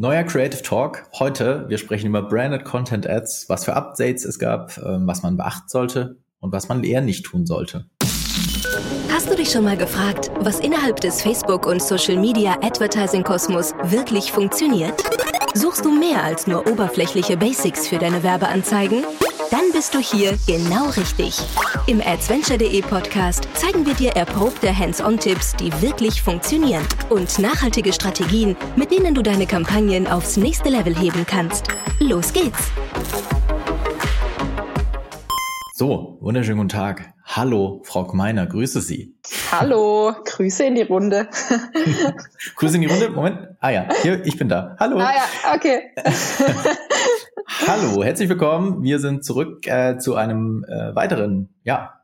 Neuer Creative Talk. Heute, wir sprechen über Branded Content Ads, was für Updates es gab, ähm, was man beachten sollte und was man eher nicht tun sollte. Hast du dich schon mal gefragt, was innerhalb des Facebook- und Social-Media Advertising-Kosmos wirklich funktioniert? Suchst du mehr als nur oberflächliche Basics für deine Werbeanzeigen? Dann bist du hier genau richtig. Im Adventure.de Podcast zeigen wir dir erprobte Hands-on-Tipps, die wirklich funktionieren und nachhaltige Strategien, mit denen du deine Kampagnen aufs nächste Level heben kannst. Los geht's! So, wunderschönen guten Tag. Hallo, Frau Gmeiner, grüße Sie. Hallo, Grüße in die Runde. grüße in die Runde, Moment. Ah ja, hier, ich bin da. Hallo. Ah ja, okay. Hallo, herzlich willkommen. Wir sind zurück äh, zu einem äh, weiteren, ja,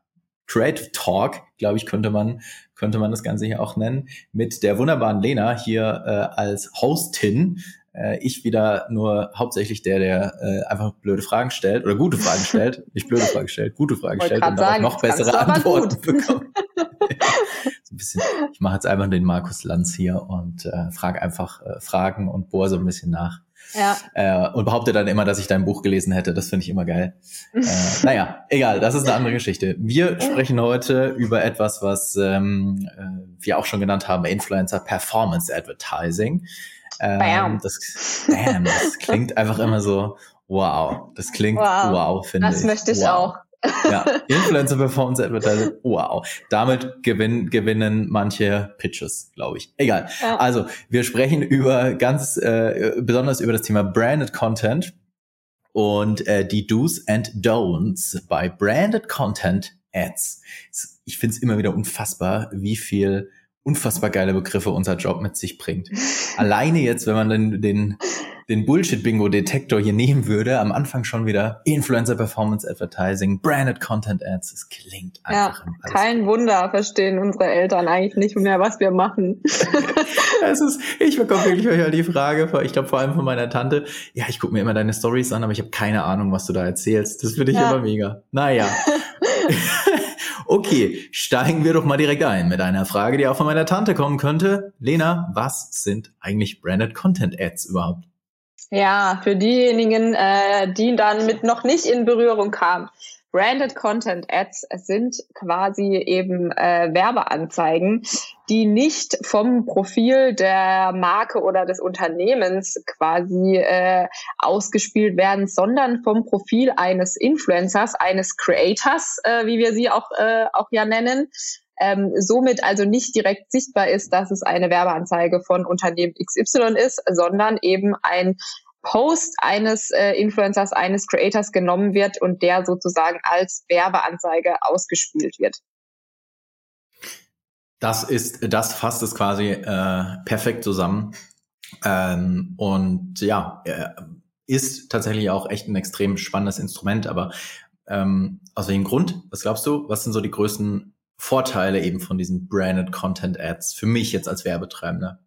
Creative Talk, glaube ich, könnte man, könnte man das Ganze hier auch nennen, mit der wunderbaren Lena hier äh, als Hostin. Äh, ich wieder nur hauptsächlich der, der äh, einfach blöde Fragen stellt oder gute Fragen stellt, nicht blöde Fragen stellt, gute Fragen stellt und sagen, noch bessere Antworten bekommt. so ein bisschen, ich mache jetzt einfach den Markus Lanz hier und äh, frage einfach äh, Fragen und bohre so ein bisschen nach. Ja. Äh, und behaupte dann immer, dass ich dein Buch gelesen hätte. Das finde ich immer geil. äh, naja, egal, das ist eine andere Geschichte. Wir sprechen heute über etwas, was ähm, äh, wir auch schon genannt haben, Influencer Performance Advertising. Ähm, bam. Das, bam, das klingt einfach immer so, wow. Das klingt wow, wow finde ich. Das möchte ich wow. auch. Ja, Influencer Performance Advertising, wow. Damit gewinn, gewinnen manche Pitches, glaube ich. Egal. Ja. Also, wir sprechen über ganz äh, besonders über das Thema Branded Content und äh, die Do's and Don'ts bei Branded Content Ads. Ich finde es immer wieder unfassbar, wie viel unfassbar geile Begriffe unser Job mit sich bringt. Alleine jetzt, wenn man den, den den Bullshit-Bingo-Detektor hier nehmen würde, am Anfang schon wieder Influencer Performance Advertising, Branded Content Ads. Es klingt einfach. Ja, kein Wunder, verstehen unsere Eltern eigentlich nicht mehr, was wir machen. es ist, ich bekomme wirklich manchmal die Frage, ich glaube vor allem von meiner Tante, ja, ich gucke mir immer deine Stories an, aber ich habe keine Ahnung, was du da erzählst. Das finde ich ja. immer mega. Naja. Okay, steigen wir doch mal direkt ein mit einer Frage, die auch von meiner Tante kommen könnte. Lena, was sind eigentlich Branded Content Ads überhaupt? Ja, für diejenigen, äh, die dann mit noch nicht in Berührung kamen. Branded Content Ads sind quasi eben äh, Werbeanzeigen, die nicht vom Profil der Marke oder des Unternehmens quasi äh, ausgespielt werden, sondern vom Profil eines Influencers, eines Creators, äh, wie wir sie auch, äh, auch ja nennen. Ähm, somit also nicht direkt sichtbar ist, dass es eine Werbeanzeige von Unternehmen XY ist, sondern eben ein Post eines äh, Influencers, eines Creators genommen wird und der sozusagen als Werbeanzeige ausgespielt wird. Das ist, das fasst es quasi äh, perfekt zusammen. Ähm, und ja, äh, ist tatsächlich auch echt ein extrem spannendes Instrument, aber ähm, aus welchem Grund? Was glaubst du? Was sind so die größten Vorteile eben von diesen Branded Content Ads für mich jetzt als Werbetreibender?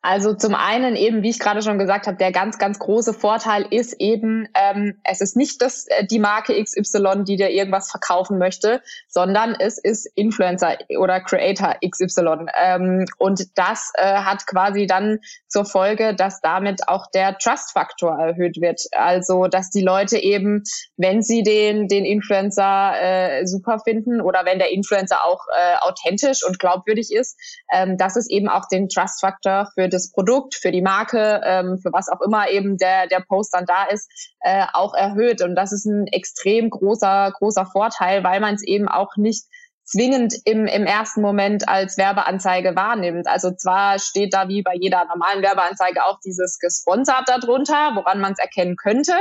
Also zum einen eben, wie ich gerade schon gesagt habe, der ganz, ganz große Vorteil ist eben, ähm, es ist nicht das, äh, die Marke XY, die dir irgendwas verkaufen möchte, sondern es ist Influencer oder Creator XY. Ähm, und das äh, hat quasi dann zur Folge, dass damit auch der Trust-Faktor erhöht wird. Also, dass die Leute eben, wenn sie den, den Influencer äh, super finden oder wenn der Influencer auch äh, authentisch und glaubwürdig ist, ähm, dass es eben auch den Trust-Faktor für das Produkt, für die Marke, ähm, für was auch immer eben der, der Post dann da ist, äh, auch erhöht. Und das ist ein extrem großer, großer Vorteil, weil man es eben auch nicht zwingend im, im ersten Moment als Werbeanzeige wahrnimmt. Also zwar steht da wie bei jeder normalen Werbeanzeige auch dieses gesponsert darunter, woran man es erkennen könnte,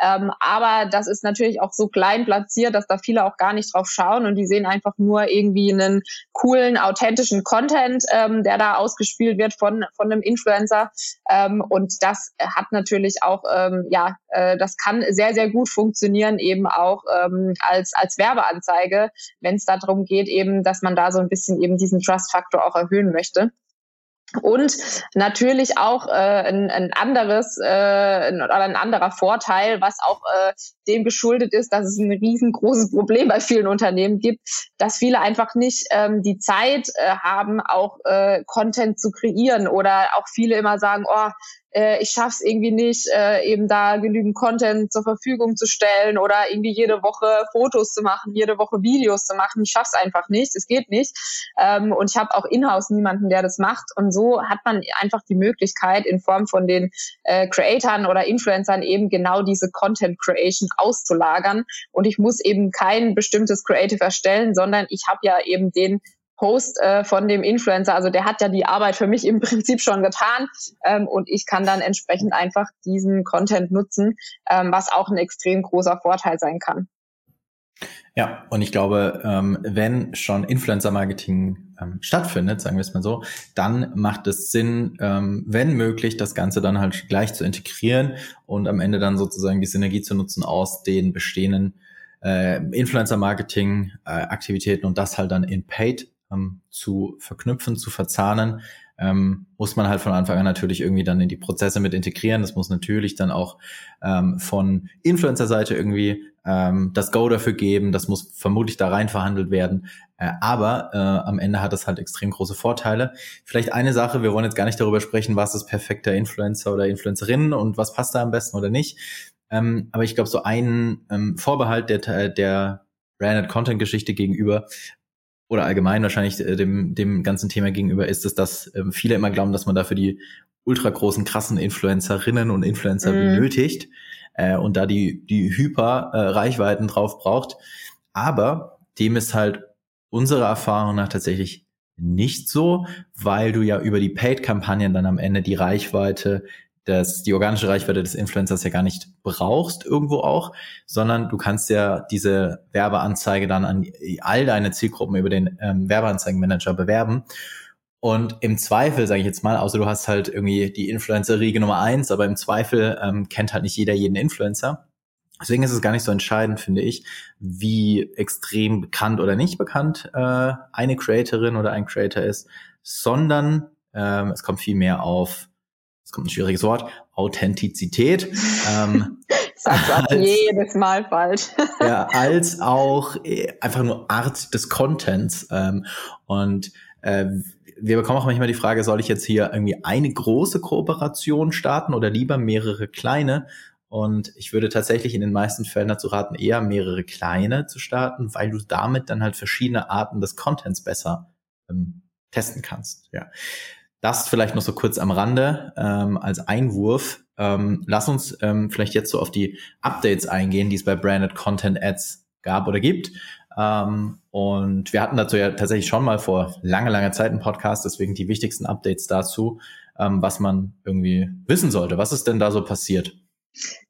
ähm, aber das ist natürlich auch so klein platziert, dass da viele auch gar nicht drauf schauen und die sehen einfach nur irgendwie einen coolen, authentischen Content, ähm, der da ausgespielt wird von, von einem Influencer ähm, und das hat natürlich auch, ähm, ja, äh, das kann sehr, sehr gut funktionieren eben auch ähm, als, als Werbeanzeige, wenn es darum geht, geht, eben, dass man da so ein bisschen eben diesen Trust-Faktor auch erhöhen möchte. Und natürlich auch äh, ein, ein anderes äh, ein, oder ein anderer Vorteil, was auch äh, dem geschuldet ist, dass es ein riesengroßes Problem bei vielen Unternehmen gibt, dass viele einfach nicht ähm, die Zeit äh, haben, auch äh, Content zu kreieren oder auch viele immer sagen, oh, äh, ich schaff's irgendwie nicht, äh, eben da genügend Content zur Verfügung zu stellen oder irgendwie jede Woche Fotos zu machen, jede Woche Videos zu machen. Ich schaff's einfach nicht, es geht nicht. Ähm, und ich habe auch in-house niemanden, der das macht. Und so hat man einfach die Möglichkeit, in Form von den äh, Creatoren oder Influencern eben genau diese Content Creation auszulagern. Und ich muss eben kein bestimmtes Creative erstellen, sondern ich habe ja eben den Post äh, von dem Influencer. Also der hat ja die Arbeit für mich im Prinzip schon getan ähm, und ich kann dann entsprechend einfach diesen Content nutzen, ähm, was auch ein extrem großer Vorteil sein kann. Ja, und ich glaube, ähm, wenn schon Influencer-Marketing ähm, stattfindet, sagen wir es mal so, dann macht es Sinn, ähm, wenn möglich, das Ganze dann halt gleich zu integrieren und am Ende dann sozusagen die Synergie zu nutzen aus den bestehenden äh, Influencer-Marketing-Aktivitäten äh, und das halt dann in Paid ähm, zu verknüpfen, zu verzahnen, ähm, muss man halt von Anfang an natürlich irgendwie dann in die Prozesse mit integrieren. Das muss natürlich dann auch ähm, von Influencer-Seite irgendwie ähm, das Go dafür geben. Das muss vermutlich da rein verhandelt werden. Äh, aber äh, am Ende hat das halt extrem große Vorteile. Vielleicht eine Sache, wir wollen jetzt gar nicht darüber sprechen, was ist perfekter Influencer oder Influencerin und was passt da am besten oder nicht. Ähm, aber ich glaube, so ein ähm, Vorbehalt der, der Branded Content Geschichte gegenüber oder allgemein wahrscheinlich äh, dem, dem ganzen Thema gegenüber ist es, dass äh, viele immer glauben, dass man dafür die ultra großen, krassen Influencerinnen und Influencer mm. benötigt äh, und da die, die Hyper-Reichweiten äh, drauf braucht. Aber dem ist halt unserer Erfahrung nach tatsächlich nicht so, weil du ja über die Paid-Kampagnen dann am Ende die Reichweite dass die organische Reichweite des Influencers ja gar nicht brauchst irgendwo auch, sondern du kannst ja diese Werbeanzeige dann an all deine Zielgruppen über den ähm, Werbeanzeigenmanager bewerben. Und im Zweifel, sage ich jetzt mal, außer du hast halt irgendwie die Influencer-Riege Nummer eins, aber im Zweifel ähm, kennt halt nicht jeder jeden Influencer. Deswegen ist es gar nicht so entscheidend, finde ich, wie extrem bekannt oder nicht bekannt äh, eine Creatorin oder ein Creator ist, sondern ähm, es kommt viel mehr auf jetzt kommt ein schwieriges Wort, Authentizität. ähm, auch als, jedes Mal falsch. ja, als auch äh, einfach nur Art des Contents. Ähm, und äh, wir bekommen auch manchmal die Frage, soll ich jetzt hier irgendwie eine große Kooperation starten oder lieber mehrere kleine? Und ich würde tatsächlich in den meisten Fällen dazu raten, eher mehrere kleine zu starten, weil du damit dann halt verschiedene Arten des Contents besser ähm, testen kannst. Ja. Das vielleicht noch so kurz am Rande ähm, als Einwurf. Ähm, lass uns ähm, vielleicht jetzt so auf die Updates eingehen, die es bei Branded Content Ads gab oder gibt. Ähm, und wir hatten dazu ja tatsächlich schon mal vor langer, langer Zeit einen Podcast, deswegen die wichtigsten Updates dazu, ähm, was man irgendwie wissen sollte. Was ist denn da so passiert?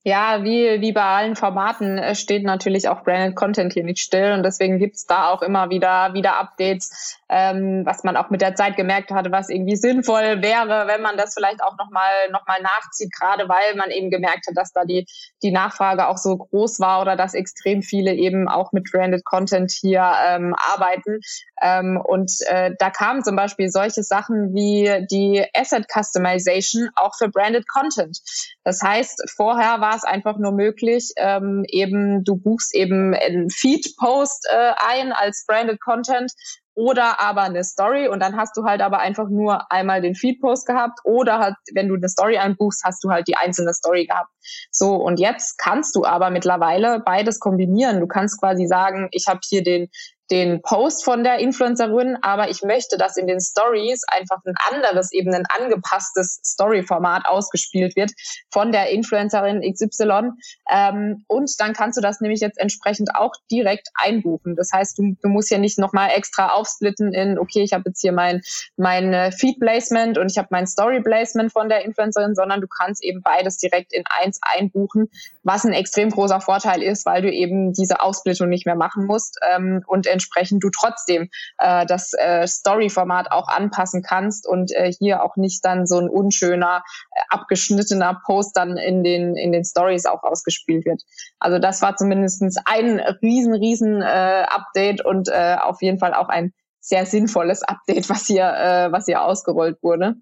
Ja, wie, wie bei allen Formaten äh, steht natürlich auch Branded Content hier nicht still und deswegen gibt's da auch immer wieder, wieder Updates, ähm, was man auch mit der Zeit gemerkt hatte, was irgendwie sinnvoll wäre, wenn man das vielleicht auch nochmal noch mal nachzieht, gerade weil man eben gemerkt hat, dass da die, die Nachfrage auch so groß war oder dass extrem viele eben auch mit Branded Content hier ähm, arbeiten. Ähm, und äh, da kamen zum Beispiel solche Sachen wie die Asset Customization auch für Branded Content. Das heißt, vorher war es einfach nur möglich, ähm, eben du buchst eben einen Feed-Post äh, ein als Branded Content oder aber eine Story und dann hast du halt aber einfach nur einmal den Feed-Post gehabt oder halt, wenn du eine Story einbuchst, hast du halt die einzelne Story gehabt. So, und jetzt kannst du aber mittlerweile beides kombinieren. Du kannst quasi sagen, ich habe hier den den Post von der Influencerin, aber ich möchte, dass in den Stories einfach ein anderes, eben ein angepasstes Story-Format ausgespielt wird von der Influencerin XY. Ähm, und dann kannst du das nämlich jetzt entsprechend auch direkt einbuchen. Das heißt, du, du musst ja nicht nochmal extra aufsplitten in, okay, ich habe jetzt hier mein, mein äh, Feed-Placement und ich habe mein Story-Placement von der Influencerin, sondern du kannst eben beides direkt in eins einbuchen, was ein extrem großer Vorteil ist, weil du eben diese Aufsplittung nicht mehr machen musst ähm, und entsprechend du trotzdem äh, das äh, Story-Format auch anpassen kannst und äh, hier auch nicht dann so ein unschöner, äh, abgeschnittener Post dann in den, in den Stories auch ausgespielt wird. Also das war zumindestens ein riesen, riesen äh, Update und äh, auf jeden Fall auch ein sehr sinnvolles Update, was hier, äh, was hier ausgerollt wurde.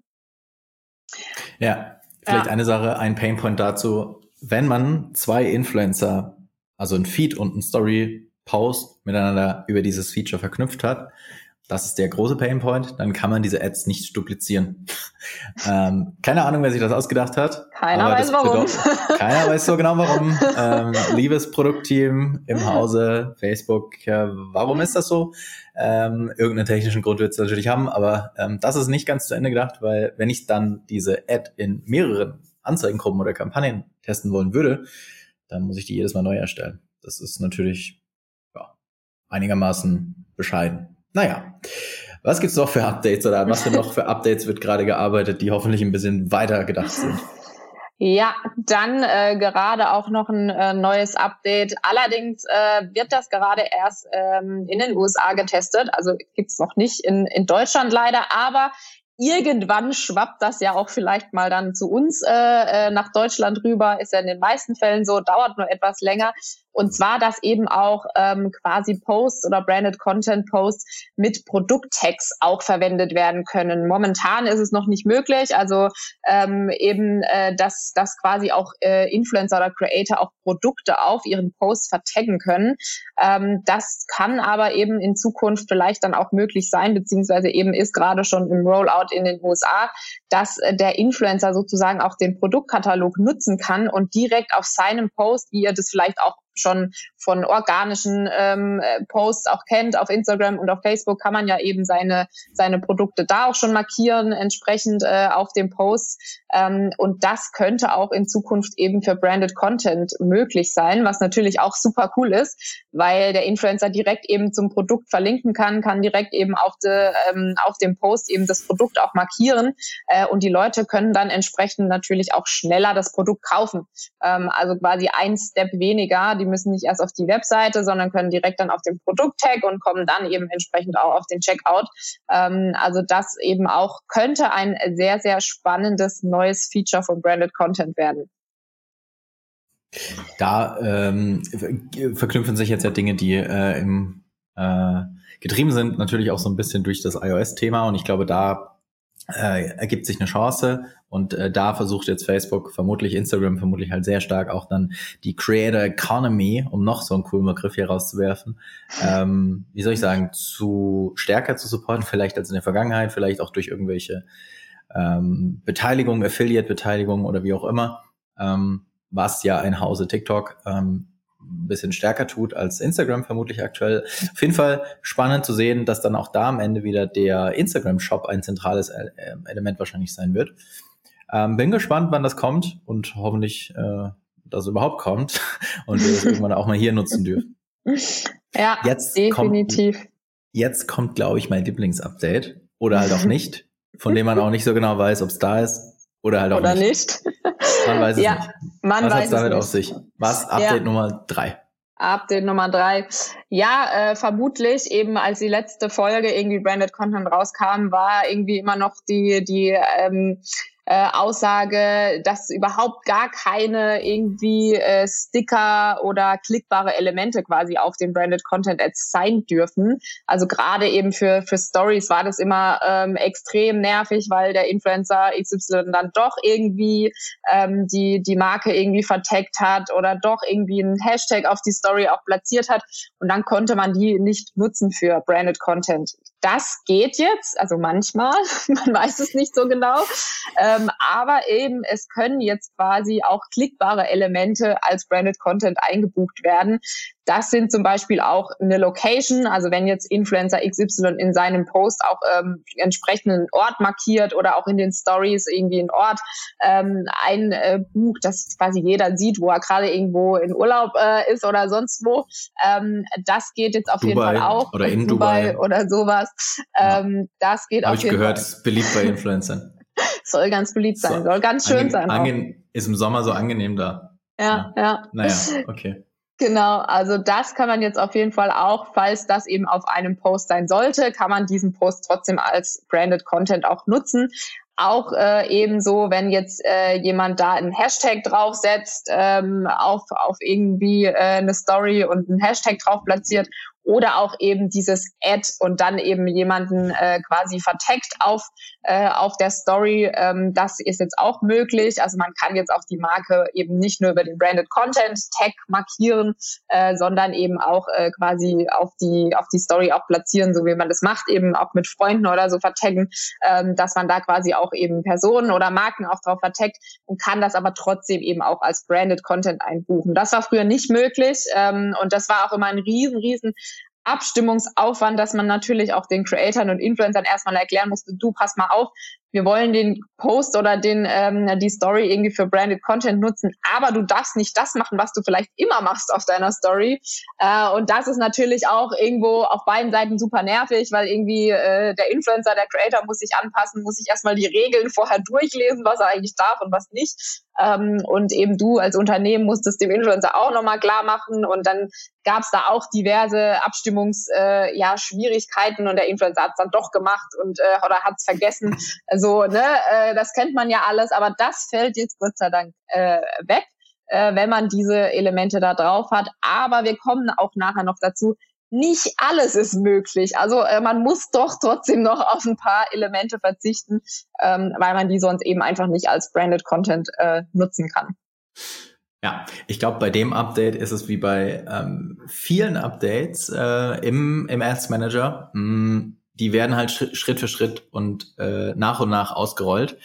Ja, vielleicht ja. eine Sache, ein Painpoint dazu. Wenn man zwei Influencer, also ein Feed und ein Story Post miteinander über dieses Feature verknüpft hat, das ist der große Painpoint, dann kann man diese Ads nicht duplizieren. ähm, keine Ahnung, wer sich das ausgedacht hat. Keiner weiß warum. keiner weiß so genau warum. Ähm, liebes Produktteam im Hause, Facebook, ja, warum ist das so? Ähm, irgendeinen technischen Grund wird es natürlich haben, aber ähm, das ist nicht ganz zu Ende gedacht, weil wenn ich dann diese Ad in mehreren Anzeigengruppen oder Kampagnen testen wollen würde, dann muss ich die jedes Mal neu erstellen. Das ist natürlich einigermaßen bescheiden. Naja, was gibt's noch für Updates oder was für noch für Updates wird gerade gearbeitet, die hoffentlich ein bisschen weiter gedacht sind? Ja, dann äh, gerade auch noch ein äh, neues Update. Allerdings äh, wird das gerade erst ähm, in den USA getestet. Also gibt's noch nicht in, in Deutschland leider, aber irgendwann schwappt das ja auch vielleicht mal dann zu uns äh, äh, nach Deutschland rüber. Ist ja in den meisten Fällen so, dauert nur etwas länger. Und zwar, dass eben auch ähm, quasi Posts oder Branded Content Posts mit Produkttags auch verwendet werden können. Momentan ist es noch nicht möglich. Also ähm, eben, äh, dass, dass quasi auch äh, Influencer oder Creator auch Produkte auf ihren Posts vertaggen können. Ähm, das kann aber eben in Zukunft vielleicht dann auch möglich sein, beziehungsweise eben ist gerade schon im Rollout in den USA, dass äh, der Influencer sozusagen auch den Produktkatalog nutzen kann und direkt auf seinem Post, wie ihr das vielleicht auch schon von organischen ähm, äh, Posts auch kennt. Auf Instagram und auf Facebook kann man ja eben seine, seine Produkte da auch schon markieren, entsprechend äh, auf dem Post. Ähm, und das könnte auch in Zukunft eben für Branded Content möglich sein, was natürlich auch super cool ist, weil der Influencer direkt eben zum Produkt verlinken kann, kann direkt eben auf, de, ähm, auf dem Post eben das Produkt auch markieren. Äh, und die Leute können dann entsprechend natürlich auch schneller das Produkt kaufen. Ähm, also quasi ein Step weniger. Die müssen nicht erst auf die Webseite, sondern können direkt dann auf den Produkttag und kommen dann eben entsprechend auch auf den Checkout. Ähm, also das eben auch könnte ein sehr, sehr spannendes neues Feature von Branded Content werden. Da ähm, verknüpfen sich jetzt ja Dinge, die äh, im, äh, getrieben sind, natürlich auch so ein bisschen durch das iOS-Thema und ich glaube, da äh, ergibt sich eine Chance und äh, da versucht jetzt Facebook, vermutlich Instagram, vermutlich halt sehr stark auch dann die Creator Economy, um noch so einen coolen Begriff hier rauszuwerfen, ähm, wie soll ich sagen, zu stärker zu supporten, vielleicht als in der Vergangenheit, vielleicht auch durch irgendwelche ähm, Beteiligung, Affiliate-Beteiligung oder wie auch immer, ähm, was ja ein Hause TikTok ähm, ein bisschen stärker tut als Instagram vermutlich aktuell. Auf jeden Fall spannend zu sehen, dass dann auch da am Ende wieder der Instagram-Shop ein zentrales äh, Element wahrscheinlich sein wird. Ähm, bin gespannt, wann das kommt und hoffentlich, äh, dass es überhaupt kommt und wir das irgendwann auch mal hier nutzen dürfen. Ja, jetzt definitiv. Kommt, jetzt kommt, glaube ich, mein Lieblingsupdate oder halt auch nicht, von dem man auch nicht so genau weiß, ob es da ist oder halt auch oder nicht. nicht. Man weiß es ja, nicht. Man Was hat es damit auf sich? Was? Update ja. Nummer drei. Update Nummer drei. Ja, äh, vermutlich eben als die letzte Folge irgendwie Branded Content rauskam, war irgendwie immer noch die, die ähm, äh, Aussage, dass überhaupt gar keine irgendwie äh, Sticker oder klickbare Elemente quasi auf den Branded Content Ads sein dürfen. Also gerade eben für, für Stories war das immer ähm, extrem nervig, weil der Influencer XY dann doch irgendwie ähm, die, die Marke irgendwie vertagt hat oder doch irgendwie einen Hashtag auf die Story auch platziert hat und dann konnte man die nicht nutzen für Branded Content. Das geht jetzt, also manchmal, man weiß es nicht so genau. Ähm, aber eben, es können jetzt quasi auch klickbare Elemente als Branded Content eingebucht werden. Das sind zum Beispiel auch eine Location, also wenn jetzt Influencer XY in seinem Post auch ähm, entsprechenden Ort markiert oder auch in den Stories irgendwie einen Ort ähm, einbucht, äh, dass quasi jeder sieht, wo er gerade irgendwo in Urlaub äh, ist oder sonst wo. Ähm, das geht jetzt auf Dubai jeden Fall auch. Oder in Dubai, Dubai. oder sowas. Ähm, ja. Das geht Hab auf jeden Fall. Habe ich gehört, ist beliebt bei Influencern. soll ganz beliebt sein, so, soll ganz schön sein. Ist im Sommer so angenehm da. Ja, ja. ja. Naja, okay. Genau, also das kann man jetzt auf jeden Fall auch, falls das eben auf einem Post sein sollte, kann man diesen Post trotzdem als branded Content auch nutzen. Auch äh, ebenso, wenn jetzt äh, jemand da einen Hashtag draufsetzt, ähm, auf, auf irgendwie äh, eine Story und einen Hashtag drauf platziert oder auch eben dieses Ad und dann eben jemanden äh, quasi verteckt auf, äh, auf der Story. Ähm, das ist jetzt auch möglich. Also man kann jetzt auch die Marke eben nicht nur über den Branded Content Tag markieren, äh, sondern eben auch äh, quasi auf die, auf die Story auch platzieren, so wie man das macht, eben auch mit Freunden oder so vertaggen, ähm, dass man da quasi auch eben Personen oder Marken auch drauf vertaggt und kann das aber trotzdem eben auch als Branded Content einbuchen. Das war früher nicht möglich ähm, und das war auch immer ein riesen, riesen Abstimmungsaufwand, dass man natürlich auch den Creatoren und Influencern erstmal erklären musste, du pass mal auf, wir wollen den Post oder den ähm, die Story irgendwie für branded Content nutzen, aber du darfst nicht das machen, was du vielleicht immer machst auf deiner Story. Äh, und das ist natürlich auch irgendwo auf beiden Seiten super nervig, weil irgendwie äh, der Influencer, der Creator muss sich anpassen, muss sich erstmal die Regeln vorher durchlesen, was er eigentlich darf und was nicht. Ähm, und eben du als Unternehmen musst es dem Influencer auch nochmal klar machen. Und dann gab es da auch diverse Abstimmungsschwierigkeiten äh, ja, Schwierigkeiten und der Influencer hat es dann doch gemacht und äh, oder hat es vergessen. Also, ne, äh, das kennt man ja alles, aber das fällt jetzt Gott sei Dank äh, weg, äh, wenn man diese Elemente da drauf hat. Aber wir kommen auch nachher noch dazu, nicht alles ist möglich. Also äh, man muss doch trotzdem noch auf ein paar Elemente verzichten, ähm, weil man die sonst eben einfach nicht als Branded Content äh, nutzen kann. Ja, ich glaube, bei dem Update ist es wie bei ähm, vielen Updates äh, im, im Ads Manager. Mh, mm, die werden halt Schritt für Schritt und äh, nach und nach ausgerollt.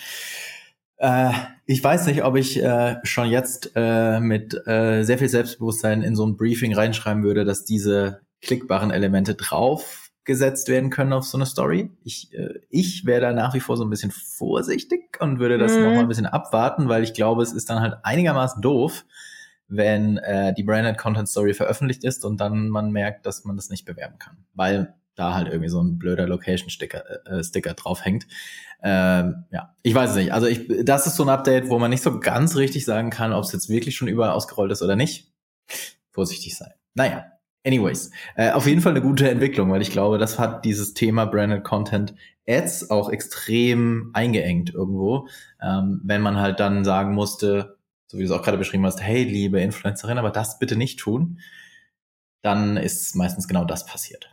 Äh, ich weiß nicht, ob ich äh, schon jetzt äh, mit äh, sehr viel Selbstbewusstsein in so ein Briefing reinschreiben würde, dass diese klickbaren Elemente draufgesetzt werden können auf so eine Story. Ich, äh, ich wäre da nach wie vor so ein bisschen vorsichtig und würde das mhm. noch mal ein bisschen abwarten, weil ich glaube, es ist dann halt einigermaßen doof, wenn äh, die Branded Content Story veröffentlicht ist und dann man merkt, dass man das nicht bewerben kann, weil da halt irgendwie so ein blöder Location-Sticker äh, Sticker draufhängt. Ähm, ja, ich weiß es nicht. Also ich, das ist so ein Update, wo man nicht so ganz richtig sagen kann, ob es jetzt wirklich schon überall ausgerollt ist oder nicht. Vorsichtig sein. Naja, Anyways, äh, auf jeden Fall eine gute Entwicklung, weil ich glaube, das hat dieses Thema Branded Content Ads auch extrem eingeengt irgendwo, ähm, wenn man halt dann sagen musste, so wie du es auch gerade beschrieben hast, hey, liebe Influencerin, aber das bitte nicht tun, dann ist meistens genau das passiert.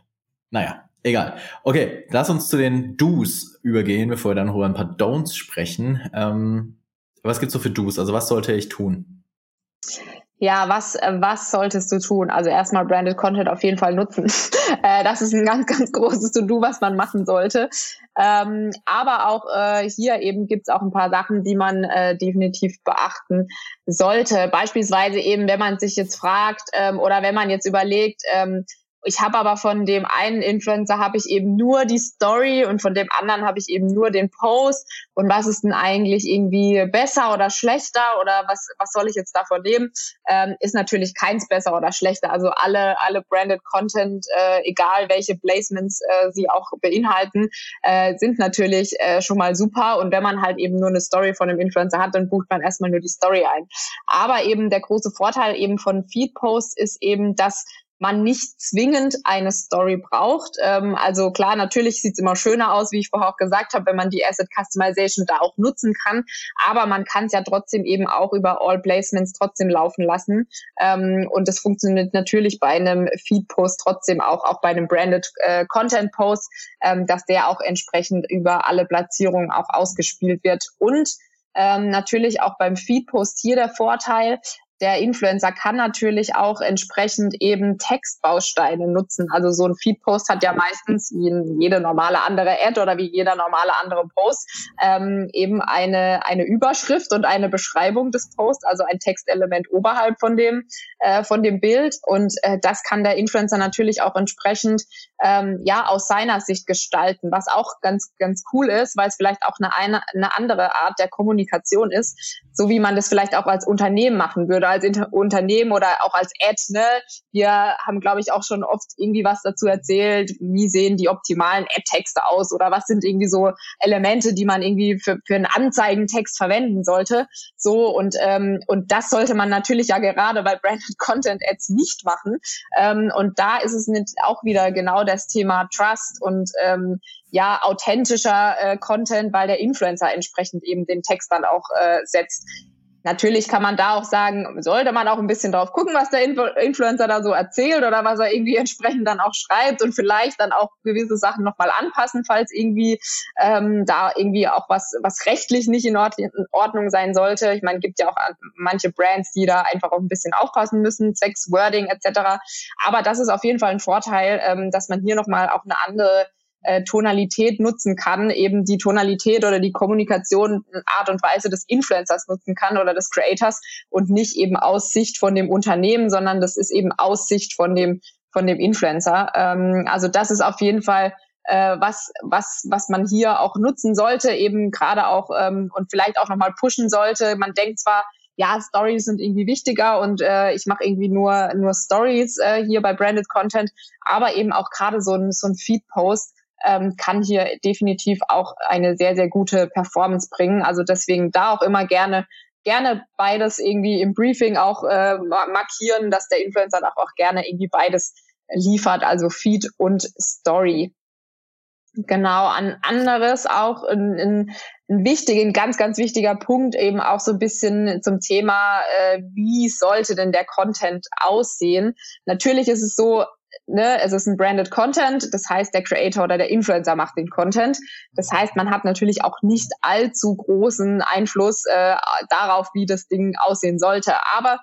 Naja, egal. Okay, lass uns zu den Do's übergehen, bevor wir dann über ein paar Don'ts sprechen. Ähm, was gibt's so für Do's? Also was sollte ich tun? Ja, was, äh, was solltest du tun? Also erstmal Branded Content auf jeden Fall nutzen. Äh, das ist ein ganz, ganz großes To-Do, was man machen sollte. Ähm, aber auch äh, hier eben gibt's auch ein paar Sachen, die man äh, definitiv beachten sollte. Beispielsweise eben, wenn man sich jetzt fragt ähm, oder wenn man jetzt überlegt, ähm, ich habe aber von dem einen Influencer habe ich eben nur die Story und von dem anderen habe ich eben nur den Post. Und was ist denn eigentlich irgendwie besser oder schlechter oder was, was soll ich jetzt davon nehmen? Ähm, ist natürlich keins besser oder schlechter. Also alle, alle branded Content, äh, egal welche Placements äh, sie auch beinhalten, äh, sind natürlich äh, schon mal super. Und wenn man halt eben nur eine Story von einem Influencer hat, dann bucht man erstmal nur die Story ein. Aber eben der große Vorteil eben von Feed Posts ist eben, dass man nicht zwingend eine Story braucht. Ähm, also klar, natürlich sieht es immer schöner aus, wie ich vorher auch gesagt habe, wenn man die Asset Customization da auch nutzen kann. Aber man kann es ja trotzdem eben auch über All Placements trotzdem laufen lassen. Ähm, und das funktioniert natürlich bei einem Feed-Post trotzdem auch, auch bei einem Branded äh, Content-Post, ähm, dass der auch entsprechend über alle Platzierungen auch ausgespielt wird. Und ähm, natürlich auch beim Feed-Post hier der Vorteil, der Influencer kann natürlich auch entsprechend eben Textbausteine nutzen. Also so ein Feedpost hat ja meistens wie jede normale andere Ad oder wie jeder normale andere Post ähm, eben eine, eine Überschrift und eine Beschreibung des Posts, also ein Textelement oberhalb von dem, äh, von dem Bild. Und äh, das kann der Influencer natürlich auch entsprechend ähm, ja aus seiner Sicht gestalten, was auch ganz, ganz cool ist, weil es vielleicht auch eine, eine, eine andere Art der Kommunikation ist, so wie man das vielleicht auch als Unternehmen machen würde oder als Inter Unternehmen oder auch als Ad, ne? Wir haben, glaube ich, auch schon oft irgendwie was dazu erzählt, wie sehen die optimalen Ad-Texte aus oder was sind irgendwie so Elemente, die man irgendwie für, für einen Anzeigentext verwenden sollte. So und, ähm, und das sollte man natürlich ja gerade bei Branded Content Ads nicht machen. Ähm, und da ist es nicht auch wieder genau das Thema Trust und ähm, ja, authentischer äh, Content, weil der Influencer entsprechend eben den Text dann auch äh, setzt Natürlich kann man da auch sagen, sollte man auch ein bisschen drauf gucken, was der Influencer da so erzählt oder was er irgendwie entsprechend dann auch schreibt und vielleicht dann auch gewisse Sachen nochmal anpassen, falls irgendwie ähm, da irgendwie auch was, was rechtlich nicht in Ordnung sein sollte. Ich meine, gibt ja auch manche Brands, die da einfach auch ein bisschen aufpassen müssen, zwecks Wording etc. Aber das ist auf jeden Fall ein Vorteil, ähm, dass man hier nochmal auch eine andere äh, Tonalität nutzen kann, eben die Tonalität oder die Kommunikation Art und Weise des Influencers nutzen kann oder des Creators und nicht eben aus Sicht von dem Unternehmen, sondern das ist eben aus Sicht von dem von dem Influencer. Ähm, also das ist auf jeden Fall äh, was, was, was man hier auch nutzen sollte, eben gerade auch ähm, und vielleicht auch nochmal pushen sollte. Man denkt zwar, ja, Stories sind irgendwie wichtiger und äh, ich mache irgendwie nur, nur Stories äh, hier bei Branded Content, aber eben auch gerade so ein, so ein Feed-Post ähm, kann hier definitiv auch eine sehr, sehr gute Performance bringen. Also deswegen da auch immer gerne gerne beides irgendwie im Briefing auch äh, markieren, dass der Influencer auch, auch gerne irgendwie beides liefert, also Feed und Story. Genau, an anderes auch ein, ein, ein wichtiger, ein ganz, ganz wichtiger Punkt eben auch so ein bisschen zum Thema, äh, wie sollte denn der Content aussehen? Natürlich ist es so, ne, es ist ein branded Content, das heißt, der Creator oder der Influencer macht den Content. Das heißt, man hat natürlich auch nicht allzu großen Einfluss äh, darauf, wie das Ding aussehen sollte. Aber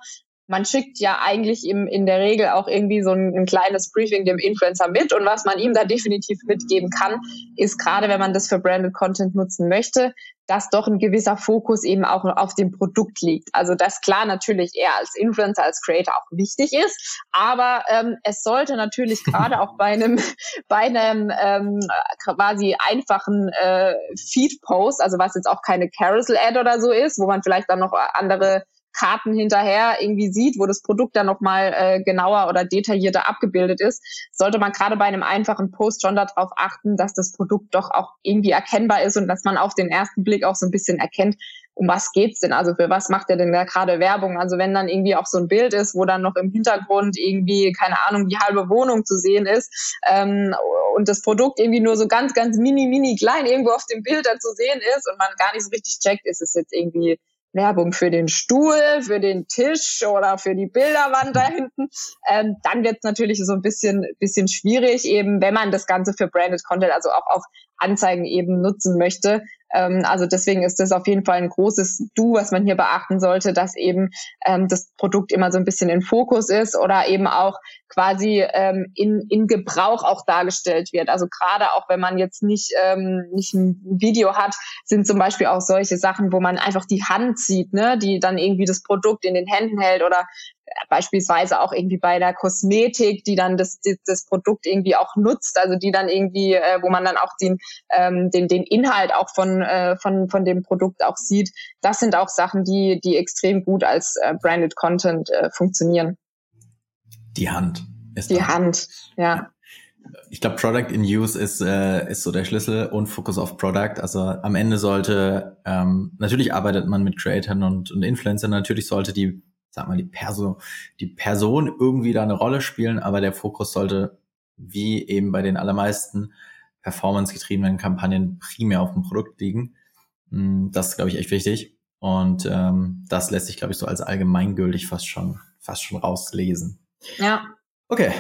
man schickt ja eigentlich im, in der Regel auch irgendwie so ein, ein, kleines Briefing dem Influencer mit. Und was man ihm da definitiv mitgeben kann, ist gerade, wenn man das für Branded Content nutzen möchte, dass doch ein gewisser Fokus eben auch auf dem Produkt liegt. Also das klar natürlich eher als Influencer, als Creator auch wichtig ist, aber ähm, es sollte natürlich gerade auch bei einem bei einem ähm, quasi einfachen äh, Feed-Post, also was jetzt auch keine Carousel-Ad oder so ist, wo man vielleicht dann noch andere Karten hinterher irgendwie sieht, wo das Produkt dann nochmal äh, genauer oder detaillierter abgebildet ist, sollte man gerade bei einem einfachen Post schon darauf achten, dass das Produkt doch auch irgendwie erkennbar ist und dass man auf den ersten Blick auch so ein bisschen erkennt, um was geht's denn? Also für was macht er denn da gerade Werbung? Also wenn dann irgendwie auch so ein Bild ist, wo dann noch im Hintergrund irgendwie, keine Ahnung, die halbe Wohnung zu sehen ist ähm, und das Produkt irgendwie nur so ganz, ganz mini, mini klein irgendwo auf dem Bild da zu sehen ist und man gar nicht so richtig checkt, ist es jetzt irgendwie Werbung für den Stuhl, für den Tisch oder für die Bilderwand da hinten, ähm, dann wird es natürlich so ein bisschen, bisschen schwierig, eben wenn man das Ganze für Branded Content, also auch auf Anzeigen eben nutzen möchte. Ähm, also deswegen ist das auf jeden Fall ein großes Du, was man hier beachten sollte, dass eben ähm, das Produkt immer so ein bisschen in Fokus ist oder eben auch quasi ähm, in, in Gebrauch auch dargestellt wird. Also gerade auch wenn man jetzt nicht, ähm, nicht ein Video hat, sind zum Beispiel auch solche Sachen, wo man einfach die Hand sieht, ne, die dann irgendwie das Produkt in den Händen hält oder beispielsweise auch irgendwie bei der Kosmetik, die dann das, das Produkt irgendwie auch nutzt, also die dann irgendwie, äh, wo man dann auch den, ähm, den, den Inhalt auch von, äh, von, von dem Produkt auch sieht. Das sind auch Sachen, die, die extrem gut als äh, Branded Content äh, funktionieren. Die Hand ist Die Hand, ja. Ich glaube, Product in Use ist, äh, ist so der Schlüssel und Focus auf Product. Also am Ende sollte, ähm, natürlich arbeitet man mit Creators und, und Influencern, natürlich sollte die sag mal, die, Perso die Person irgendwie da eine Rolle spielen, aber der Fokus sollte, wie eben bei den allermeisten performance-getriebenen Kampagnen, primär auf dem Produkt liegen. Hm, das ist, glaube ich, echt wichtig. Und ähm, das lässt sich, glaube ich, so als allgemeingültig fast schon, fast schon rauslesen. Ja. Okay,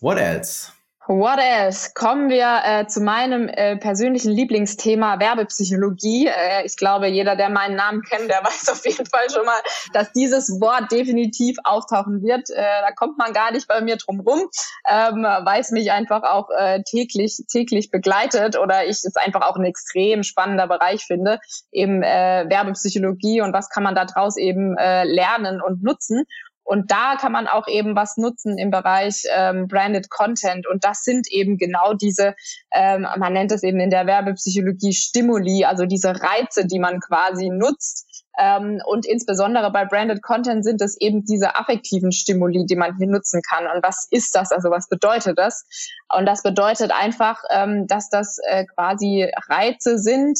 what else? What else? Kommen wir äh, zu meinem äh, persönlichen Lieblingsthema Werbepsychologie. Äh, ich glaube, jeder, der meinen Namen kennt, der weiß auf jeden Fall schon mal, dass dieses Wort definitiv auftauchen wird. Äh, da kommt man gar nicht bei mir drum rum, ähm, weil es mich einfach auch äh, täglich, täglich begleitet oder ich es einfach auch ein extrem spannender Bereich finde, eben äh, Werbepsychologie und was kann man daraus eben lernen und nutzen. Und da kann man auch eben was nutzen im Bereich ähm, Branded Content. Und das sind eben genau diese, ähm, man nennt es eben in der Werbepsychologie Stimuli, also diese Reize, die man quasi nutzt. Ähm, und insbesondere bei Branded Content sind es eben diese affektiven Stimuli, die man hier nutzen kann. Und was ist das? Also was bedeutet das? Und das bedeutet einfach, ähm, dass das äh, quasi Reize sind,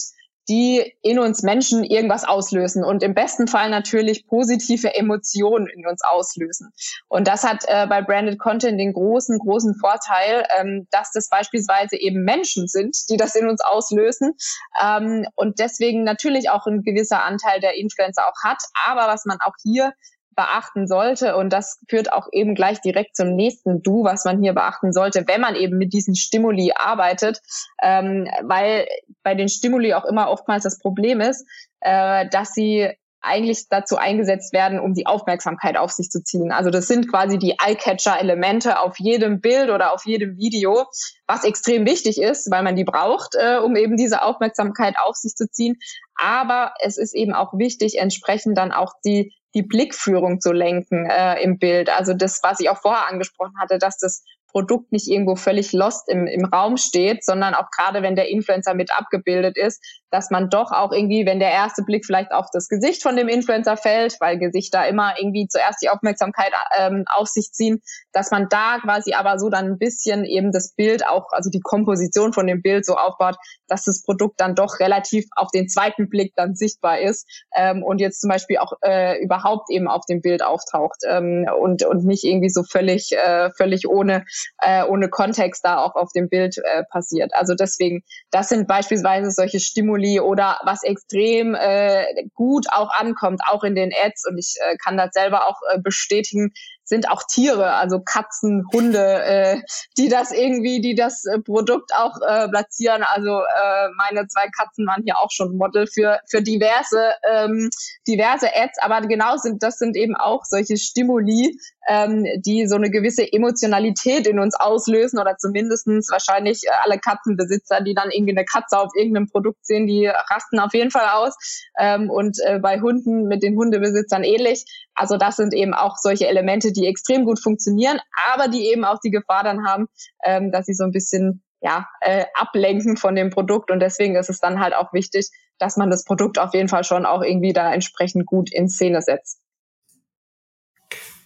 die in uns Menschen irgendwas auslösen und im besten Fall natürlich positive Emotionen in uns auslösen. Und das hat äh, bei Branded Content den großen, großen Vorteil, ähm, dass das beispielsweise eben Menschen sind, die das in uns auslösen ähm, und deswegen natürlich auch ein gewisser Anteil der Influencer auch hat. Aber was man auch hier beachten sollte. Und das führt auch eben gleich direkt zum nächsten Du, was man hier beachten sollte, wenn man eben mit diesen Stimuli arbeitet, ähm, weil bei den Stimuli auch immer oftmals das Problem ist, äh, dass sie eigentlich dazu eingesetzt werden, um die Aufmerksamkeit auf sich zu ziehen. Also das sind quasi die Eye-Catcher-Elemente auf jedem Bild oder auf jedem Video, was extrem wichtig ist, weil man die braucht, äh, um eben diese Aufmerksamkeit auf sich zu ziehen. Aber es ist eben auch wichtig, entsprechend dann auch die die Blickführung zu lenken äh, im Bild. Also das, was ich auch vorher angesprochen hatte, dass das Produkt nicht irgendwo völlig lost im, im Raum steht, sondern auch gerade wenn der Influencer mit abgebildet ist, dass man doch auch irgendwie, wenn der erste Blick vielleicht auf das Gesicht von dem Influencer fällt, weil Gesichter immer irgendwie zuerst die Aufmerksamkeit ähm, auf sich ziehen, dass man da quasi aber so dann ein bisschen eben das Bild auch, also die Komposition von dem Bild so aufbaut, dass das Produkt dann doch relativ auf den zweiten Blick dann sichtbar ist ähm, und jetzt zum Beispiel auch äh, überhaupt eben auf dem Bild auftaucht ähm, und, und nicht irgendwie so völlig, äh, völlig ohne äh, ohne Kontext da auch auf dem Bild äh, passiert. Also deswegen, das sind beispielsweise solche Stimuli oder was extrem äh, gut auch ankommt, auch in den Ads und ich äh, kann das selber auch äh, bestätigen, sind auch Tiere, also Katzen, Hunde, äh, die das irgendwie, die das äh, Produkt auch äh, platzieren. Also äh, meine zwei Katzen waren hier auch schon Model für für diverse ähm, diverse Ads, aber genau sind das sind eben auch solche Stimuli, ähm, die so eine gewisse Emotionalität in uns auslösen oder zumindestens wahrscheinlich äh, alle Katzenbesitzer, die dann irgendwie eine Katze auf irgendeinem Produkt sehen, die rasten auf jeden Fall aus ähm, und äh, bei Hunden mit den Hundebesitzern ähnlich. Also das sind eben auch solche Elemente, die extrem gut funktionieren, aber die eben auch die Gefahr dann haben, ähm, dass sie so ein bisschen ja, äh, ablenken von dem Produkt. Und deswegen ist es dann halt auch wichtig, dass man das Produkt auf jeden Fall schon auch irgendwie da entsprechend gut in Szene setzt.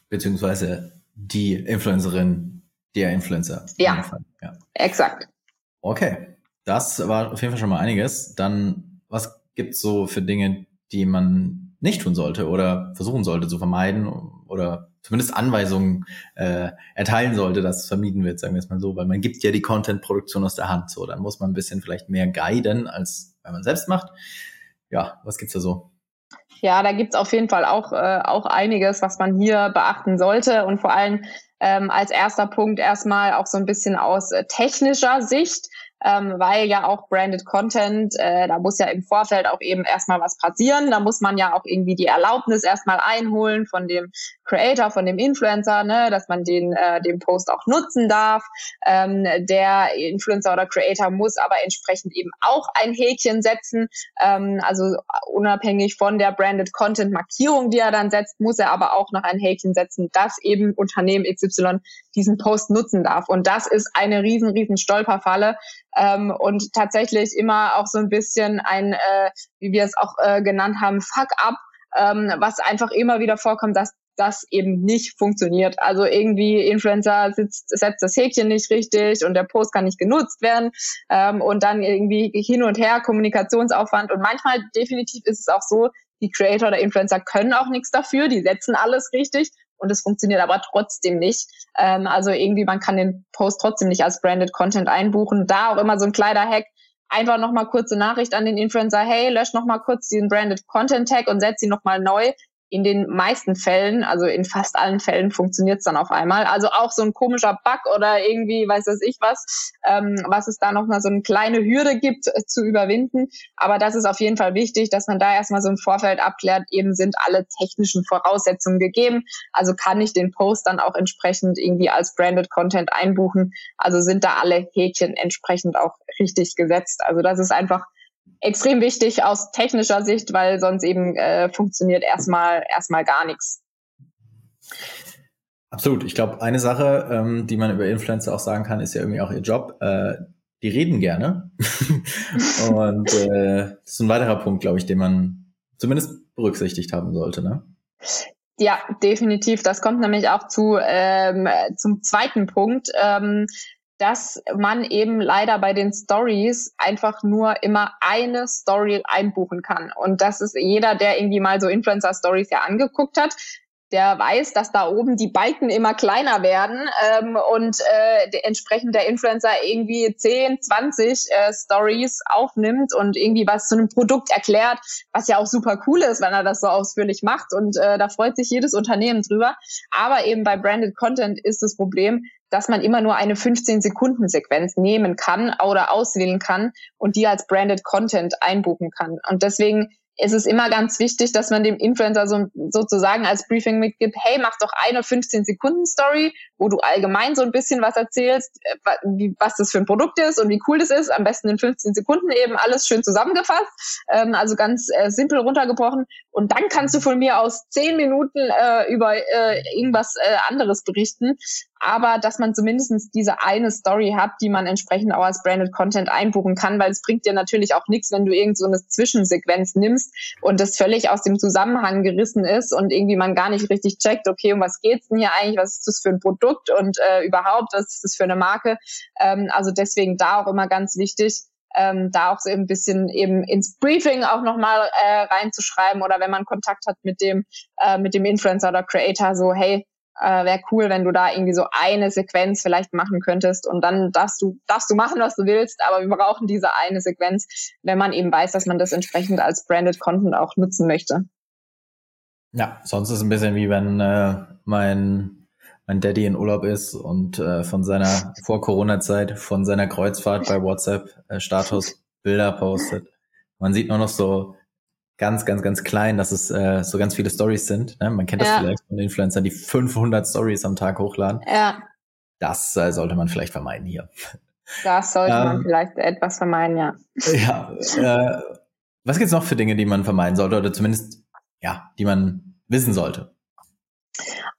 Beziehungsweise die Influencerin, der Influencer. Ja, ja, exakt. Okay, das war auf jeden Fall schon mal einiges. Dann, was gibt's so für Dinge, die man nicht tun sollte oder versuchen sollte zu vermeiden oder zumindest Anweisungen äh, erteilen sollte, dass es vermieden wird, sagen wir es mal so, weil man gibt ja die Content-Produktion aus der Hand. So, dann muss man ein bisschen vielleicht mehr guiden, als wenn man selbst macht. Ja, was gibt's da so? Ja, da gibt's auf jeden Fall auch, äh, auch einiges, was man hier beachten sollte und vor allem ähm, als erster Punkt erstmal auch so ein bisschen aus äh, technischer Sicht ähm, weil ja auch Branded Content, äh, da muss ja im Vorfeld auch eben erstmal was passieren. Da muss man ja auch irgendwie die Erlaubnis erstmal einholen von dem Creator, von dem Influencer, ne, dass man den, äh, den Post auch nutzen darf. Ähm, der Influencer oder Creator muss aber entsprechend eben auch ein Häkchen setzen. Ähm, also unabhängig von der Branded Content Markierung, die er dann setzt, muss er aber auch noch ein Häkchen setzen, dass eben Unternehmen XY diesen Post nutzen darf. Und das ist eine riesen, riesen Stolperfalle, ähm, und tatsächlich immer auch so ein bisschen ein, äh, wie wir es auch äh, genannt haben, Fuck-up, ähm, was einfach immer wieder vorkommt, dass das eben nicht funktioniert. Also irgendwie Influencer sitzt, setzt das Häkchen nicht richtig und der Post kann nicht genutzt werden. Ähm, und dann irgendwie hin und her Kommunikationsaufwand. Und manchmal definitiv ist es auch so, die Creator oder Influencer können auch nichts dafür, die setzen alles richtig und es funktioniert aber trotzdem nicht. Ähm, also irgendwie, man kann den Post trotzdem nicht als Branded Content einbuchen. Da auch immer so ein kleiner Hack. Einfach nochmal kurze Nachricht an den Influencer, hey, lösch nochmal kurz diesen Branded Content Tag und setz ihn nochmal neu in den meisten Fällen, also in fast allen Fällen funktioniert es dann auf einmal. Also auch so ein komischer Bug oder irgendwie weiß das ich was, ähm, was es da nochmal so eine kleine Hürde gibt äh, zu überwinden. Aber das ist auf jeden Fall wichtig, dass man da erstmal so im Vorfeld abklärt, eben sind alle technischen Voraussetzungen gegeben. Also kann ich den Post dann auch entsprechend irgendwie als Branded Content einbuchen. Also sind da alle Häkchen entsprechend auch richtig gesetzt. Also das ist einfach extrem wichtig aus technischer Sicht, weil sonst eben äh, funktioniert erstmal erstmal gar nichts. Absolut. Ich glaube, eine Sache, ähm, die man über Influencer auch sagen kann, ist ja irgendwie auch ihr Job. Äh, die reden gerne. Und äh, das ist ein weiterer Punkt, glaube ich, den man zumindest berücksichtigt haben sollte. Ne? Ja, definitiv. Das kommt nämlich auch zu ähm, zum zweiten Punkt. Ähm, dass man eben leider bei den Stories einfach nur immer eine Story einbuchen kann. Und das ist jeder, der irgendwie mal so Influencer-Stories ja angeguckt hat, der weiß, dass da oben die Balken immer kleiner werden ähm, und äh, entsprechend der Influencer irgendwie 10, 20 äh, Stories aufnimmt und irgendwie was zu einem Produkt erklärt, was ja auch super cool ist, wenn er das so ausführlich macht und äh, da freut sich jedes Unternehmen drüber. Aber eben bei Branded Content ist das Problem, dass man immer nur eine 15-Sekunden-Sequenz nehmen kann oder auswählen kann und die als Branded Content einbuchen kann. Und deswegen es ist immer ganz wichtig, dass man dem Influencer so, sozusagen als Briefing mitgibt, hey, mach doch eine 15-Sekunden-Story, wo du allgemein so ein bisschen was erzählst, äh, was das für ein Produkt ist und wie cool das ist. Am besten in 15 Sekunden eben alles schön zusammengefasst, ähm, also ganz äh, simpel runtergebrochen. Und dann kannst du von mir aus 10 Minuten äh, über äh, irgendwas äh, anderes berichten aber dass man zumindest diese eine Story hat, die man entsprechend auch als Branded Content einbuchen kann, weil es bringt dir natürlich auch nichts, wenn du irgend so eine Zwischensequenz nimmst und das völlig aus dem Zusammenhang gerissen ist und irgendwie man gar nicht richtig checkt, okay, um was geht's denn hier eigentlich, was ist das für ein Produkt und äh, überhaupt, was ist das für eine Marke? Ähm, also deswegen da auch immer ganz wichtig, ähm, da auch so ein bisschen eben ins Briefing auch nochmal äh, reinzuschreiben oder wenn man Kontakt hat mit dem, äh, mit dem Influencer oder Creator, so, hey, äh, wäre cool, wenn du da irgendwie so eine Sequenz vielleicht machen könntest und dann darfst du, darfst du machen, was du willst, aber wir brauchen diese eine Sequenz, wenn man eben weiß, dass man das entsprechend als Branded Content auch nutzen möchte. Ja, sonst ist es ein bisschen wie wenn äh, mein, mein Daddy in Urlaub ist und äh, von seiner Vor-Corona-Zeit, von seiner Kreuzfahrt bei WhatsApp äh, Status Bilder postet. Man sieht nur noch so ganz, ganz, ganz klein, dass es äh, so ganz viele Stories sind. Ne? Man kennt das ja. vielleicht von Influencern, die 500 Stories am Tag hochladen. Ja. Das äh, sollte man vielleicht vermeiden hier. Das sollte ähm, man vielleicht etwas vermeiden, ja. Ja. Äh, was gibt's noch für Dinge, die man vermeiden sollte oder zumindest, ja, die man wissen sollte?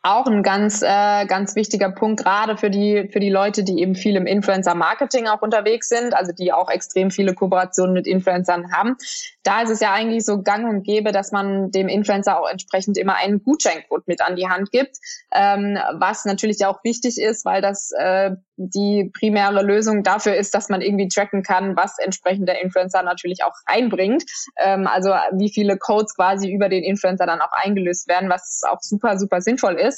Auch ein ganz, äh, ganz wichtiger Punkt, gerade für die, für die Leute, die eben viel im Influencer-Marketing auch unterwegs sind, also die auch extrem viele Kooperationen mit Influencern haben. Da ist es ja eigentlich so gang und gäbe, dass man dem Influencer auch entsprechend immer einen Gutscheincode mit an die Hand gibt, ähm, was natürlich auch wichtig ist, weil das äh, die primäre Lösung dafür ist, dass man irgendwie tracken kann, was entsprechend der Influencer natürlich auch reinbringt. Ähm, also wie viele Codes quasi über den Influencer dann auch eingelöst werden, was auch super, super sinnvoll ist.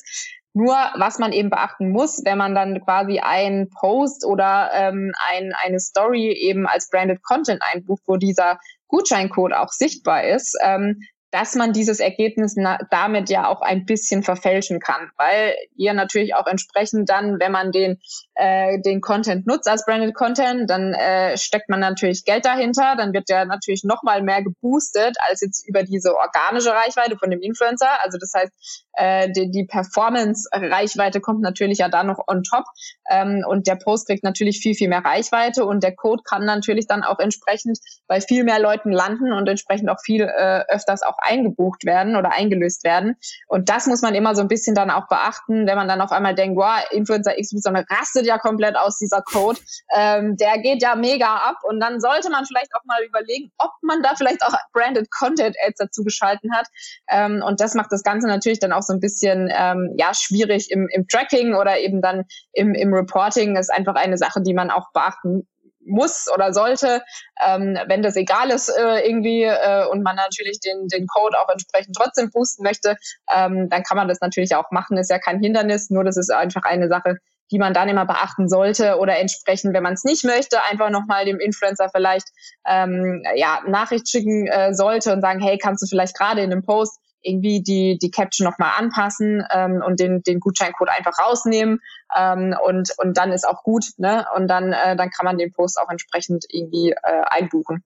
Nur was man eben beachten muss, wenn man dann quasi einen Post oder ähm, ein, eine Story eben als Branded Content einbucht, wo dieser Gutscheincode auch sichtbar ist, ähm, dass man dieses Ergebnis damit ja auch ein bisschen verfälschen kann, weil ihr natürlich auch entsprechend dann, wenn man den äh, den Content nutzt als Branded Content, dann äh, steckt man natürlich Geld dahinter, dann wird der natürlich noch mal mehr geboostet als jetzt über diese organische Reichweite von dem Influencer. Also das heißt, äh, die, die Performance-Reichweite kommt natürlich ja da noch on top ähm, und der Post kriegt natürlich viel viel mehr Reichweite und der Code kann natürlich dann auch entsprechend bei viel mehr Leuten landen und entsprechend auch viel äh, öfters auch eingebucht werden oder eingelöst werden. Und das muss man immer so ein bisschen dann auch beachten, wenn man dann auf einmal denkt, wow, Influencer XY rastet ja komplett aus dieser Code. Ähm, der geht ja mega ab. Und dann sollte man vielleicht auch mal überlegen, ob man da vielleicht auch Branded Content Ads dazu geschalten hat. Ähm, und das macht das Ganze natürlich dann auch so ein bisschen ähm, ja schwierig im, im Tracking oder eben dann im, im Reporting. Das ist einfach eine Sache, die man auch beachten muss oder sollte, ähm, wenn das egal ist äh, irgendwie äh, und man natürlich den, den Code auch entsprechend trotzdem boosten möchte, ähm, dann kann man das natürlich auch machen. Ist ja kein Hindernis, nur das ist einfach eine Sache, die man dann immer beachten sollte oder entsprechend, wenn man es nicht möchte, einfach nochmal dem Influencer vielleicht ähm, ja Nachricht schicken äh, sollte und sagen, hey, kannst du vielleicht gerade in einem Post irgendwie die, die Caption nochmal anpassen ähm, und den, den Gutscheincode einfach rausnehmen ähm, und, und dann ist auch gut, ne? Und dann, äh, dann kann man den Post auch entsprechend irgendwie äh, einbuchen.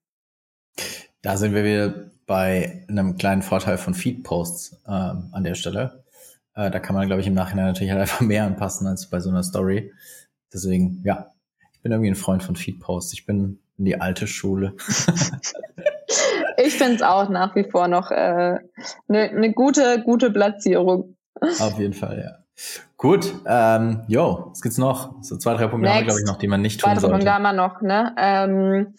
Da sind wir wieder bei einem kleinen Vorteil von Feed-Posts ähm, an der Stelle. Äh, da kann man, glaube ich, im Nachhinein natürlich halt einfach mehr anpassen als bei so einer Story. Deswegen, ja, ich bin irgendwie ein Freund von Feed-Posts. Ich bin in die alte Schule. ich finde es auch nach wie vor noch eine äh, ne, ne gute, gute Platzierung. Auf jeden Fall, ja. Gut, ähm, jo, was gibt's noch? So zwei, drei Punkte Next. haben wir, glaube ich, noch, die man nicht tun sollte. Punkte haben wir noch, ne? Ähm,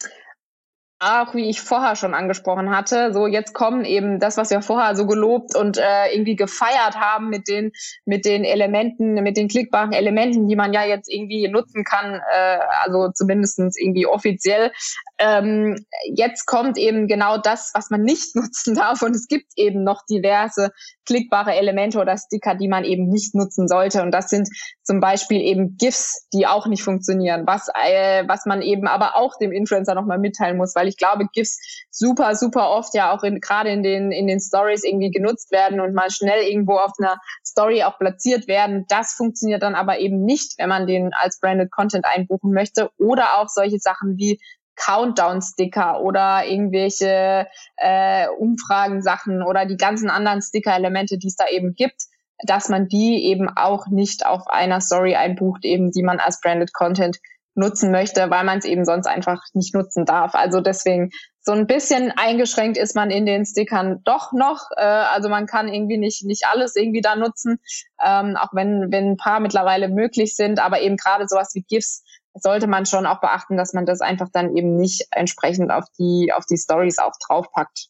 auch wie ich vorher schon angesprochen hatte, so jetzt kommen eben das, was wir vorher so gelobt und äh, irgendwie gefeiert haben mit den mit den Elementen, mit den klickbaren Elementen, die man ja jetzt irgendwie nutzen kann, äh, also zumindestens irgendwie offiziell. Ähm, jetzt kommt eben genau das, was man nicht nutzen darf. Und es gibt eben noch diverse klickbare Elemente oder Sticker, die man eben nicht nutzen sollte. Und das sind zum Beispiel eben GIFs, die auch nicht funktionieren, was äh, was man eben aber auch dem Influencer nochmal mitteilen muss, weil ich glaube, GIFs super, super oft ja auch in, gerade in den, in den Stories irgendwie genutzt werden und mal schnell irgendwo auf einer Story auch platziert werden. Das funktioniert dann aber eben nicht, wenn man den als Branded Content einbuchen möchte oder auch solche Sachen wie Countdown-Sticker oder irgendwelche äh, Umfragen-Sachen oder die ganzen anderen Sticker-Elemente, die es da eben gibt, dass man die eben auch nicht auf einer Story einbucht, eben die man als Branded Content nutzen möchte, weil man es eben sonst einfach nicht nutzen darf. Also deswegen so ein bisschen eingeschränkt ist man in den Stickern doch noch. Äh, also man kann irgendwie nicht nicht alles irgendwie da nutzen, ähm, auch wenn wenn ein paar mittlerweile möglich sind. Aber eben gerade sowas wie GIFs sollte man schon auch beachten, dass man das einfach dann eben nicht entsprechend auf die auf die Stories auch draufpackt.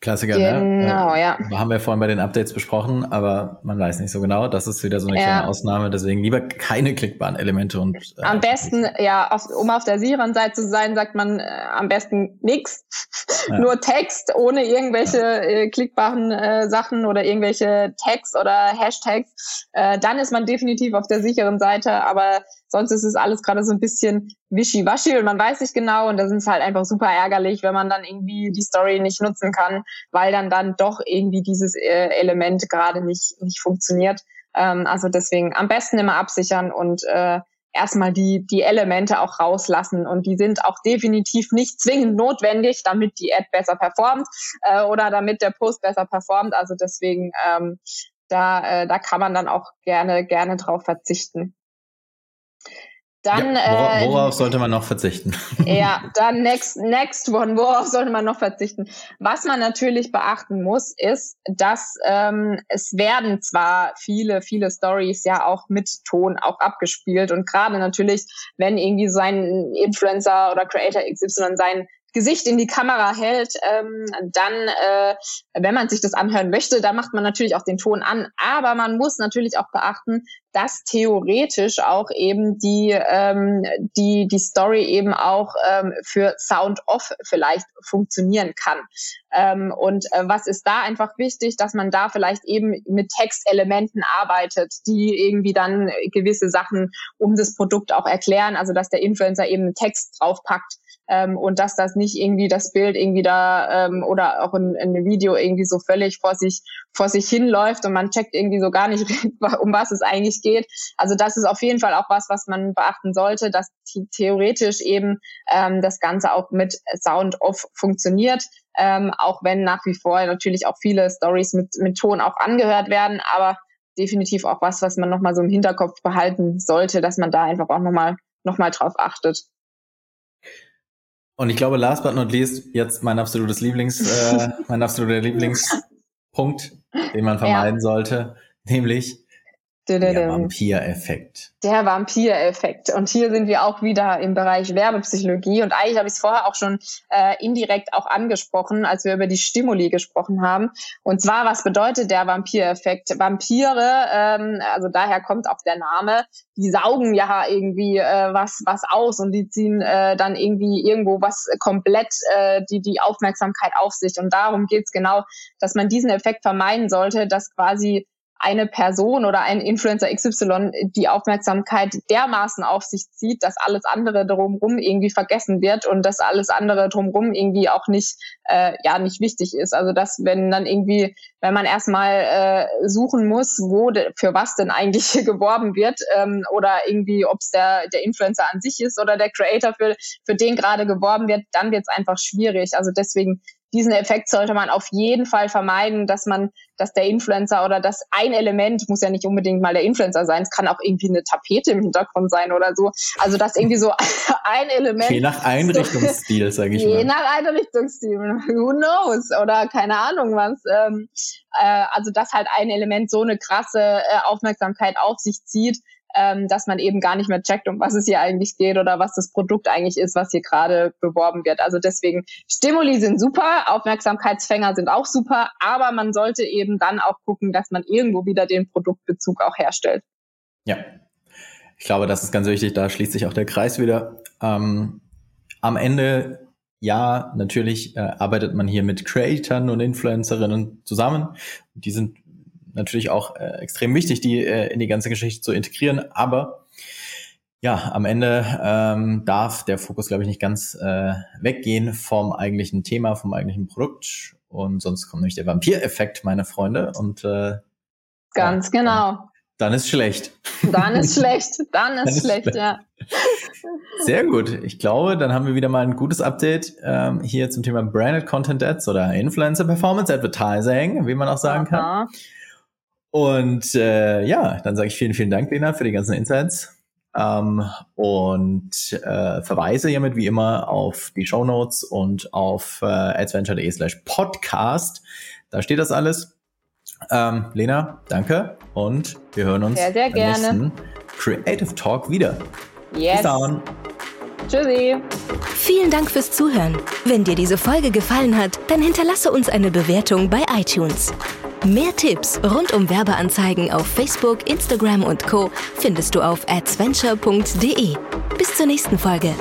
Klassiker, ne? genau, ne? ja. Haben wir vorhin bei den Updates besprochen, aber man weiß nicht so genau. Das ist wieder so eine ja. kleine Ausnahme. Deswegen lieber keine klickbaren Elemente und. Äh, am besten, ja, auf, um auf der sicheren Seite zu sein, sagt man äh, am besten nichts. Ja. Nur Text ohne irgendwelche äh, klickbaren äh, Sachen oder irgendwelche Tags oder Hashtags. Äh, dann ist man definitiv auf der sicheren Seite, aber Sonst ist es alles gerade so ein bisschen wischiwaschi und man weiß nicht genau und das ist halt einfach super ärgerlich, wenn man dann irgendwie die Story nicht nutzen kann, weil dann dann doch irgendwie dieses äh, Element gerade nicht, nicht funktioniert. Ähm, also deswegen am besten immer absichern und äh, erstmal die, die Elemente auch rauslassen. Und die sind auch definitiv nicht zwingend notwendig, damit die Ad besser performt äh, oder damit der Post besser performt. Also deswegen, ähm, da, äh, da kann man dann auch gerne, gerne drauf verzichten. Dann, ja, worauf, worauf äh, sollte man noch verzichten? Ja, dann next, next one, worauf sollte man noch verzichten? Was man natürlich beachten muss, ist, dass ähm, es werden zwar viele, viele Stories ja auch mit Ton auch abgespielt und gerade natürlich, wenn irgendwie so ein Influencer oder Creator XY sein Gesicht in die Kamera hält, ähm, dann, äh, wenn man sich das anhören möchte, dann macht man natürlich auch den Ton an. Aber man muss natürlich auch beachten, dass theoretisch auch eben die, ähm, die, die Story eben auch ähm, für Sound Off vielleicht funktionieren kann. Ähm, und äh, was ist da einfach wichtig, dass man da vielleicht eben mit Textelementen arbeitet, die irgendwie dann gewisse Sachen um das Produkt auch erklären, also dass der Influencer eben einen Text draufpackt ähm, und dass das nicht irgendwie das Bild irgendwie da ähm, oder auch ein, ein Video irgendwie so völlig vor sich vor sich hinläuft und man checkt irgendwie so gar nicht, um was es eigentlich geht. Also das ist auf jeden Fall auch was, was man beachten sollte, dass theoretisch eben ähm, das Ganze auch mit Sound off funktioniert. Ähm, auch wenn nach wie vor natürlich auch viele Stories mit, mit Ton auch angehört werden, aber definitiv auch was, was man nochmal so im Hinterkopf behalten sollte, dass man da einfach auch nochmal noch mal drauf achtet. Und ich glaube, last but not least, jetzt mein absolutes Lieblings, äh, mein absoluter Lieblingspunkt, den man vermeiden ja. sollte, nämlich der Vampireffekt. Der Vampireffekt. Und hier sind wir auch wieder im Bereich Werbepsychologie. Und eigentlich habe ich es vorher auch schon äh, indirekt auch angesprochen, als wir über die Stimuli gesprochen haben. Und zwar, was bedeutet der Vampireffekt? Vampire, ähm, also daher kommt auch der Name, die saugen ja irgendwie äh, was, was aus und die ziehen äh, dann irgendwie irgendwo was komplett äh, die, die Aufmerksamkeit auf sich. Und darum geht es genau, dass man diesen Effekt vermeiden sollte, dass quasi eine Person oder ein Influencer XY die Aufmerksamkeit dermaßen auf sich zieht, dass alles andere drumherum irgendwie vergessen wird und dass alles andere drumherum irgendwie auch nicht äh, ja nicht wichtig ist. Also dass wenn dann irgendwie, wenn man erstmal äh, suchen muss, wo de, für was denn eigentlich geworben wird ähm, oder irgendwie, ob es der der Influencer an sich ist oder der Creator für für den gerade geworben wird, dann wird es einfach schwierig. Also deswegen diesen Effekt sollte man auf jeden Fall vermeiden, dass man, dass der Influencer oder das ein Element muss ja nicht unbedingt mal der Influencer sein, es kann auch irgendwie eine Tapete im Hintergrund sein oder so. Also das irgendwie so ein Element. Je nach Einrichtungsstil, sage ich je mal. Je nach Einrichtungsstil, who knows oder keine Ahnung was. Ähm, äh, also dass halt ein Element so eine krasse äh, Aufmerksamkeit auf sich zieht, ähm, dass man eben gar nicht mehr checkt, um was es hier eigentlich geht oder was das Produkt eigentlich ist, was hier gerade beworben wird. Also deswegen, Stimuli sind super, Aufmerksamkeitsfänger sind auch super, aber man sollte eben dann auch gucken, dass man irgendwo wieder den Produktbezug auch herstellt. Ja, ich glaube, das ist ganz wichtig, da schließt sich auch der Kreis wieder. Ähm, am Ende, ja, natürlich äh, arbeitet man hier mit Creatoren und Influencerinnen zusammen. Die sind natürlich auch äh, extrem wichtig, die äh, in die ganze Geschichte zu integrieren, aber ja, am Ende ähm, darf der Fokus, glaube ich, nicht ganz äh, weggehen vom eigentlichen Thema, vom eigentlichen Produkt. Und sonst kommt nämlich der Vampir-Effekt, meine Freunde. Und äh, ganz ja, genau. Dann ist schlecht. Dann ist schlecht. Dann ist, dann ist schlecht, schlecht, ja. Sehr gut. Ich glaube, dann haben wir wieder mal ein gutes Update ähm, hier zum Thema Branded Content Ads oder Influencer Performance Advertising, wie man auch sagen Aha. kann. Und äh, ja, dann sage ich vielen, vielen Dank, Lena, für die ganzen Insights. Ähm, und äh, verweise hiermit wie immer auf die Show Notes und auf äh, adventure.de slash podcast. Da steht das alles. Ähm, Lena, danke und wir hören uns sehr, sehr beim nächsten Creative Talk wieder. Yes. Bis dann. Tschüssi. Vielen Dank fürs Zuhören. Wenn dir diese Folge gefallen hat, dann hinterlasse uns eine Bewertung bei iTunes. Mehr Tipps rund um Werbeanzeigen auf Facebook, Instagram und Co. findest du auf adventure.de. Bis zur nächsten Folge.